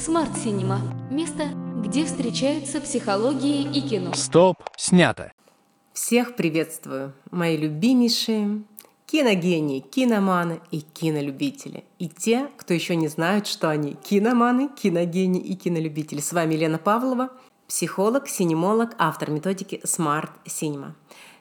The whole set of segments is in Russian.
Смарт Синема – место, где встречаются психологии и кино. Стоп, снято. Всех приветствую, мои любимейшие киногении, киноманы и кинолюбители. И те, кто еще не знают, что они киноманы, киногении и кинолюбители. С вами Лена Павлова, психолог, синемолог, автор методики Smart Cinema.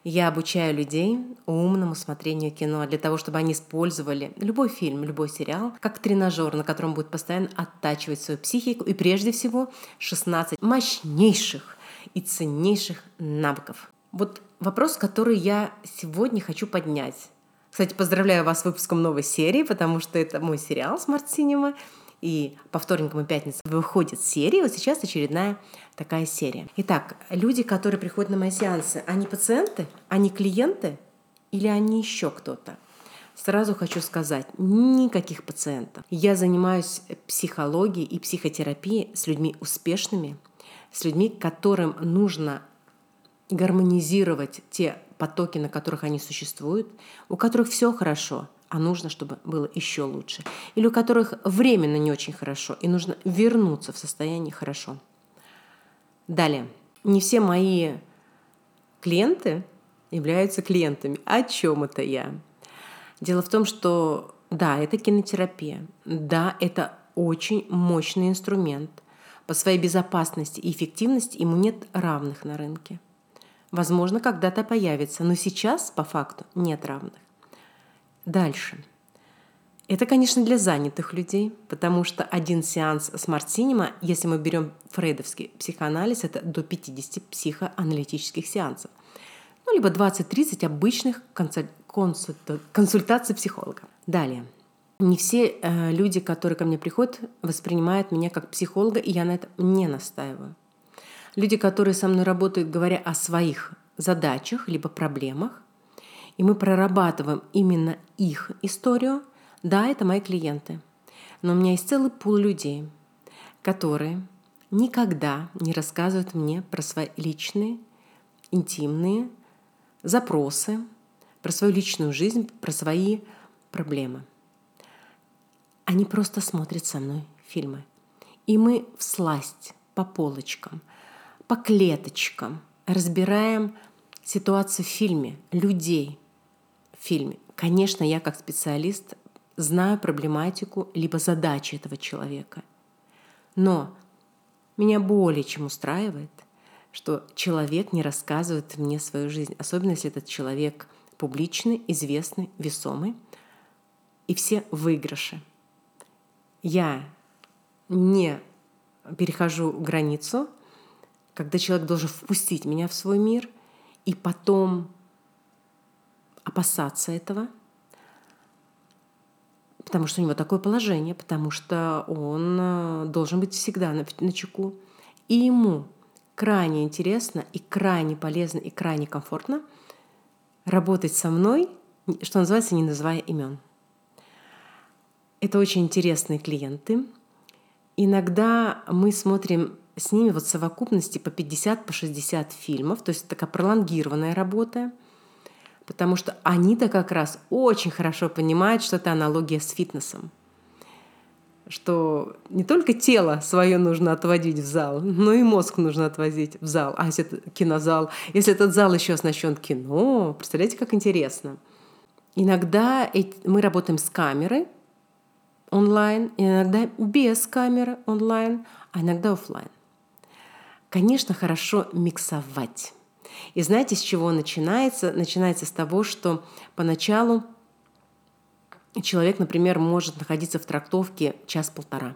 Я обучаю людей умному смотрению кино для того, чтобы они использовали любой фильм, любой сериал как тренажер, на котором будет постоянно оттачивать свою психику и прежде всего 16 мощнейших и ценнейших навыков. Вот вопрос, который я сегодня хочу поднять. Кстати, поздравляю вас с выпуском новой серии, потому что это мой сериал Smart Cinema – и по вторникам и пятницам выходит серия. Вот сейчас очередная такая серия. Итак, люди, которые приходят на мои сеансы, они пациенты, они клиенты или они еще кто-то? Сразу хочу сказать, никаких пациентов. Я занимаюсь психологией и психотерапией с людьми успешными, с людьми, которым нужно гармонизировать те потоки, на которых они существуют, у которых все хорошо – а нужно, чтобы было еще лучше. Или у которых временно не очень хорошо, и нужно вернуться в состояние хорошо. Далее. Не все мои клиенты являются клиентами. О чем это я? Дело в том, что да, это кинотерапия. Да, это очень мощный инструмент. По своей безопасности и эффективности ему нет равных на рынке. Возможно, когда-то появится, но сейчас, по факту, нет равных. Дальше. Это, конечно, для занятых людей, потому что один сеанс Smart Cinema, если мы берем фрейдовский психоанализ, это до 50 психоаналитических сеансов. Ну, либо 20-30 обычных консультаций психолога. Далее. Не все э, люди, которые ко мне приходят, воспринимают меня как психолога, и я на этом не настаиваю. Люди, которые со мной работают, говоря о своих задачах либо проблемах, и мы прорабатываем именно их историю, да, это мои клиенты. Но у меня есть целый пул людей, которые никогда не рассказывают мне про свои личные, интимные запросы, про свою личную жизнь, про свои проблемы. Они просто смотрят со мной фильмы. И мы в сласть по полочкам, по клеточкам разбираем ситуацию в фильме, людей – фильме. Конечно, я как специалист знаю проблематику либо задачи этого человека. Но меня более чем устраивает, что человек не рассказывает мне свою жизнь, особенно если этот человек публичный, известный, весомый, и все выигрыши. Я не перехожу границу, когда человек должен впустить меня в свой мир, и потом опасаться этого, потому что у него такое положение, потому что он э, должен быть всегда на, на чеку. И ему крайне интересно и крайне полезно и крайне комфортно работать со мной, что называется, не называя имен. Это очень интересные клиенты. Иногда мы смотрим с ними вот в совокупности по 50, по 60 фильмов, то есть такая пролонгированная работа – потому что они-то как раз очень хорошо понимают, что это аналогия с фитнесом. Что не только тело свое нужно отводить в зал, но и мозг нужно отвозить в зал. А если это кинозал, если этот зал еще оснащен кино, представляете, как интересно. Иногда мы работаем с камерой онлайн, иногда без камеры онлайн, а иногда офлайн. Конечно, хорошо миксовать и знаете, с чего начинается? Начинается с того, что поначалу человек, например, может находиться в трактовке час-полтора.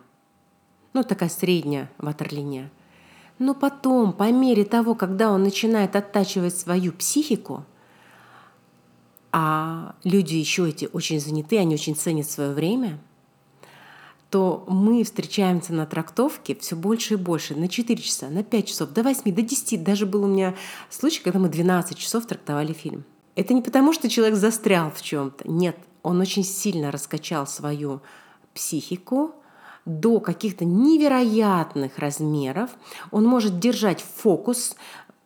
Ну, такая средняя ватерлиния. Но потом, по мере того, когда он начинает оттачивать свою психику, а люди еще эти очень заняты, они очень ценят свое время – то мы встречаемся на трактовке все больше и больше, на 4 часа, на 5 часов, до 8, до 10. Даже был у меня случай, когда мы 12 часов трактовали фильм. Это не потому, что человек застрял в чем-то. Нет, он очень сильно раскачал свою психику до каких-то невероятных размеров. Он может держать фокус,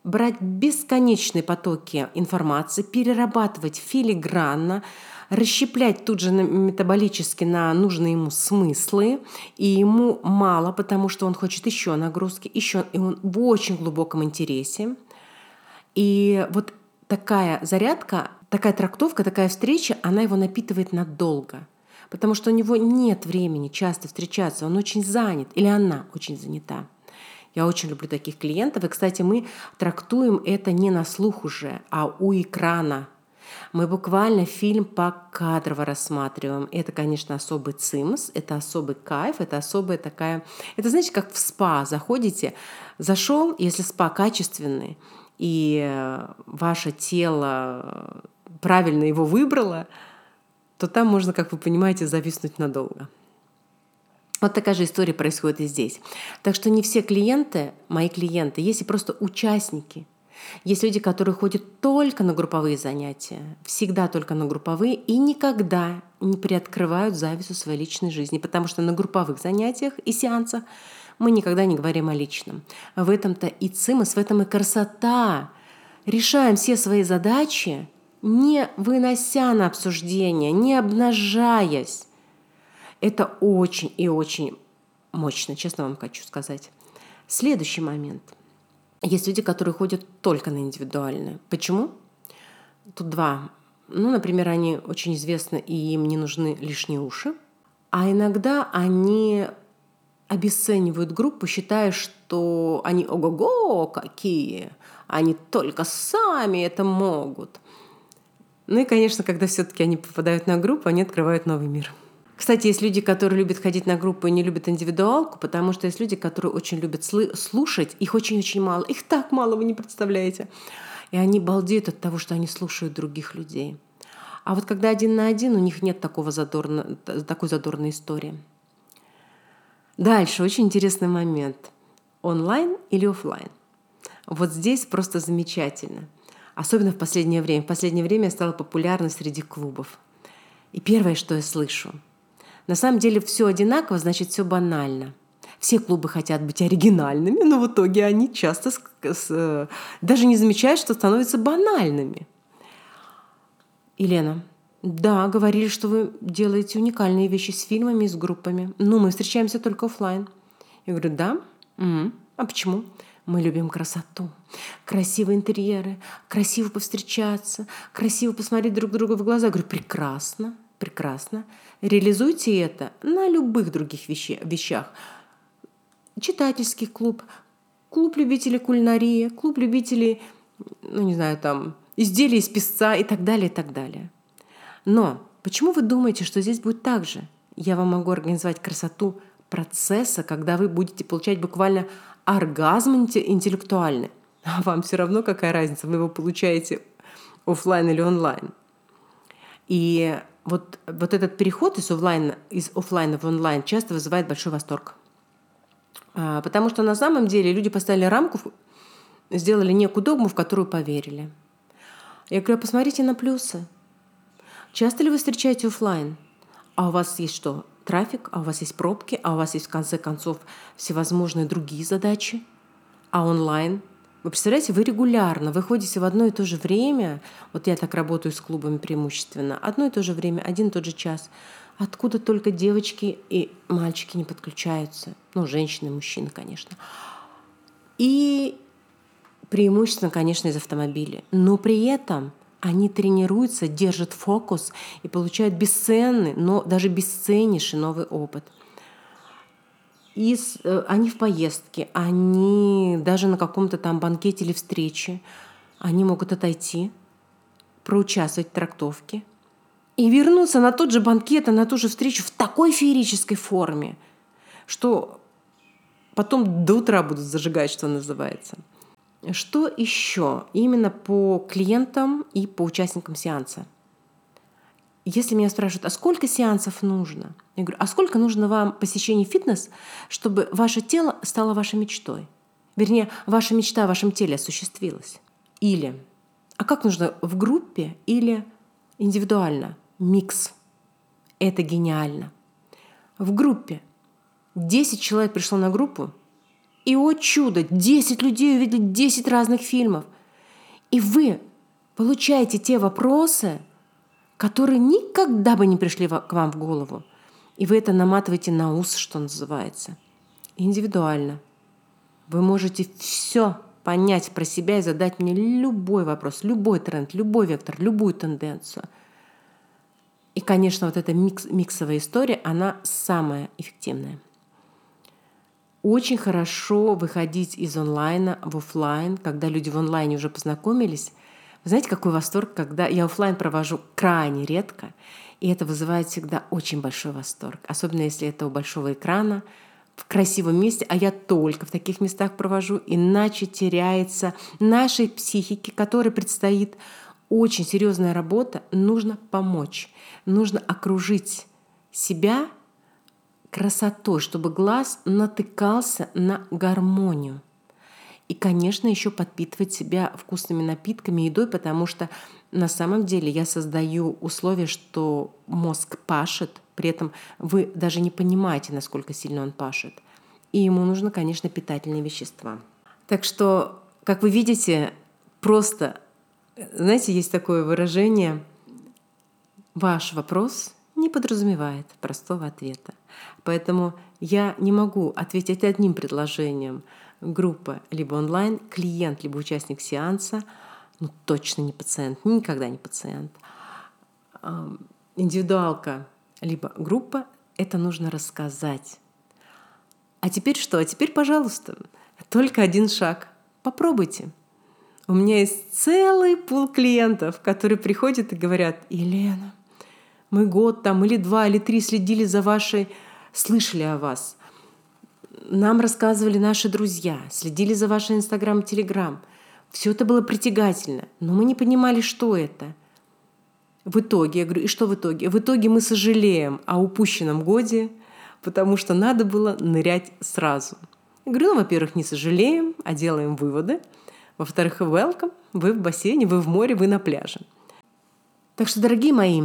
брать бесконечные потоки информации, перерабатывать филигранно, расщеплять тут же метаболически на нужные ему смыслы, и ему мало, потому что он хочет еще нагрузки, еще, и он в очень глубоком интересе. И вот такая зарядка, такая трактовка, такая встреча, она его напитывает надолго. Потому что у него нет времени часто встречаться, он очень занят, или она очень занята. Я очень люблю таких клиентов. И, кстати, мы трактуем это не на слух уже, а у экрана. Мы буквально фильм покадрово рассматриваем. Это, конечно, особый цимс, это особый кайф, это особая такая... Это, знаете, как в спа. Заходите, зашел, если спа качественный, и э, ваше тело правильно его выбрало, то там можно, как вы понимаете, зависнуть надолго. Вот такая же история происходит и здесь. Так что не все клиенты, мои клиенты, есть и просто участники. Есть люди, которые ходят только на групповые занятия, всегда только на групповые и никогда не приоткрывают завесу своей личной жизни, потому что на групповых занятиях и сеансах мы никогда не говорим о личном. В этом-то и цимус, в этом и красота. Решаем все свои задачи, не вынося на обсуждение, не обнажаясь. Это очень и очень мощно, честно вам хочу сказать. Следующий момент. Есть люди, которые ходят только на индивидуальное. Почему? Тут два. Ну, например, они очень известны, и им не нужны лишние уши. А иногда они обесценивают группу, считая, что они ого-го какие, они только сами это могут. Ну и, конечно, когда все-таки они попадают на группу, они открывают новый мир. Кстати, есть люди, которые любят ходить на группу и не любят индивидуалку, потому что есть люди, которые очень любят слушать, их очень-очень мало, их так мало, вы не представляете. И они балдеют от того, что они слушают других людей. А вот когда один на один, у них нет такого задорно, такой задорной истории. Дальше очень интересный момент. Онлайн или офлайн? Вот здесь просто замечательно. Особенно в последнее время. В последнее время я стала популярна среди клубов. И первое, что я слышу – на самом деле все одинаково, значит все банально. Все клубы хотят быть оригинальными, но в итоге они часто с, с, э, даже не замечают, что становятся банальными. Елена, да, говорили, что вы делаете уникальные вещи с фильмами и с группами. Но мы встречаемся только офлайн. Я говорю, да? Угу. А почему? Мы любим красоту, красивые интерьеры, красиво повстречаться, красиво посмотреть друг другу в глаза. Я говорю, прекрасно, прекрасно. Реализуйте это на любых других вещах. Читательский клуб, клуб любителей кулинарии, клуб любителей, ну не знаю, там, изделий из песца и так далее, и так далее. Но почему вы думаете, что здесь будет так же? Я вам могу организовать красоту процесса, когда вы будете получать буквально оргазм интеллектуальный. А вам все равно какая разница, вы его получаете офлайн или онлайн. И вот, вот этот переход из офлайна, из офлайна в онлайн часто вызывает большой восторг. А, потому что на самом деле люди поставили рамку, сделали некую догму, в которую поверили. Я говорю, «А посмотрите на плюсы. Часто ли вы встречаете офлайн? А у вас есть что? Трафик, а у вас есть пробки, а у вас есть в конце концов всевозможные другие задачи. А онлайн – вы представляете, вы регулярно, вы ходите в одно и то же время, вот я так работаю с клубами преимущественно, одно и то же время, один и тот же час. Откуда только девочки и мальчики не подключаются, ну, женщины, мужчины, конечно. И преимущественно, конечно, из автомобиля. Но при этом они тренируются, держат фокус и получают бесценный, но даже бесценнейший новый опыт – и э, они в поездке, они даже на каком-то там банкете или встрече, они могут отойти, проучаствовать в трактовке и вернуться на тот же банкет, а на ту же встречу в такой феерической форме, что потом до утра будут зажигать, что называется. Что еще именно по клиентам и по участникам сеанса? Если меня спрашивают, а сколько сеансов нужно? Я говорю, а сколько нужно вам посещений фитнес, чтобы ваше тело стало вашей мечтой? Вернее, ваша мечта о вашем теле осуществилась. Или, а как нужно в группе или индивидуально? Микс. Это гениально. В группе 10 человек пришло на группу, и, о чудо, 10 людей увидели 10 разных фильмов. И вы получаете те вопросы, которые никогда бы не пришли к вам в голову. И вы это наматываете на ус, что называется. Индивидуально. Вы можете все понять про себя и задать мне любой вопрос, любой тренд, любой вектор, любую тенденцию. И, конечно, вот эта микс, миксовая история, она самая эффективная. Очень хорошо выходить из онлайна в офлайн, когда люди в онлайне уже познакомились. Знаете, какой восторг, когда я офлайн провожу крайне редко, и это вызывает всегда очень большой восторг, особенно если это у большого экрана, в красивом месте, а я только в таких местах провожу, иначе теряется нашей психике, которой предстоит очень серьезная работа, нужно помочь, нужно окружить себя красотой, чтобы глаз натыкался на гармонию. И, конечно, еще подпитывать себя вкусными напитками, едой, потому что на самом деле я создаю условия, что мозг пашет, при этом вы даже не понимаете, насколько сильно он пашет. И ему нужно, конечно, питательные вещества. Так что, как вы видите, просто, знаете, есть такое выражение, ваш вопрос не подразумевает простого ответа. Поэтому я не могу ответить одним предложением – группа либо онлайн, клиент либо участник сеанса, ну точно не пациент, никогда не пациент. Индивидуалка либо группа, это нужно рассказать. А теперь что? А теперь, пожалуйста, только один шаг. Попробуйте. У меня есть целый пул клиентов, которые приходят и говорят, Елена, мы год там или два или три следили за вашей, слышали о вас нам рассказывали наши друзья, следили за вашим Инстаграм и Телеграм. Все это было притягательно, но мы не понимали, что это. В итоге, я говорю, и что в итоге? В итоге мы сожалеем о упущенном годе, потому что надо было нырять сразу. Я говорю, ну, во-первых, не сожалеем, а делаем выводы. Во-вторых, welcome, вы в бассейне, вы в море, вы на пляже. Так что, дорогие мои,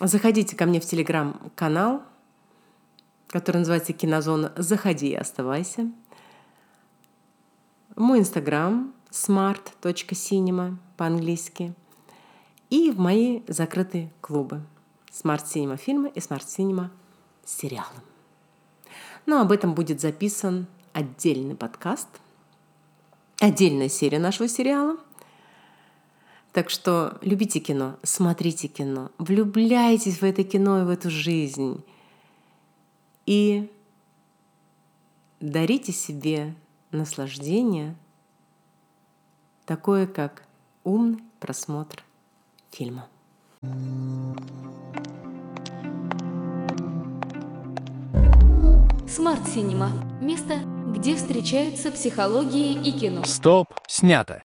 заходите ко мне в телеграм-канал, который называется «Кинозона». Заходи и оставайся. Мой инстаграм smart.cinema по-английски. И в мои закрытые клубы. Smart Cinema фильмы и Smart Cinema сериалы. Но об этом будет записан отдельный подкаст, отдельная серия нашего сериала. Так что любите кино, смотрите кино, влюбляйтесь в это кино и в эту жизнь – и дарите себе наслаждение, такое как умный просмотр фильма. Смарт Синема. Место, где встречаются психология и кино. Стоп, снято.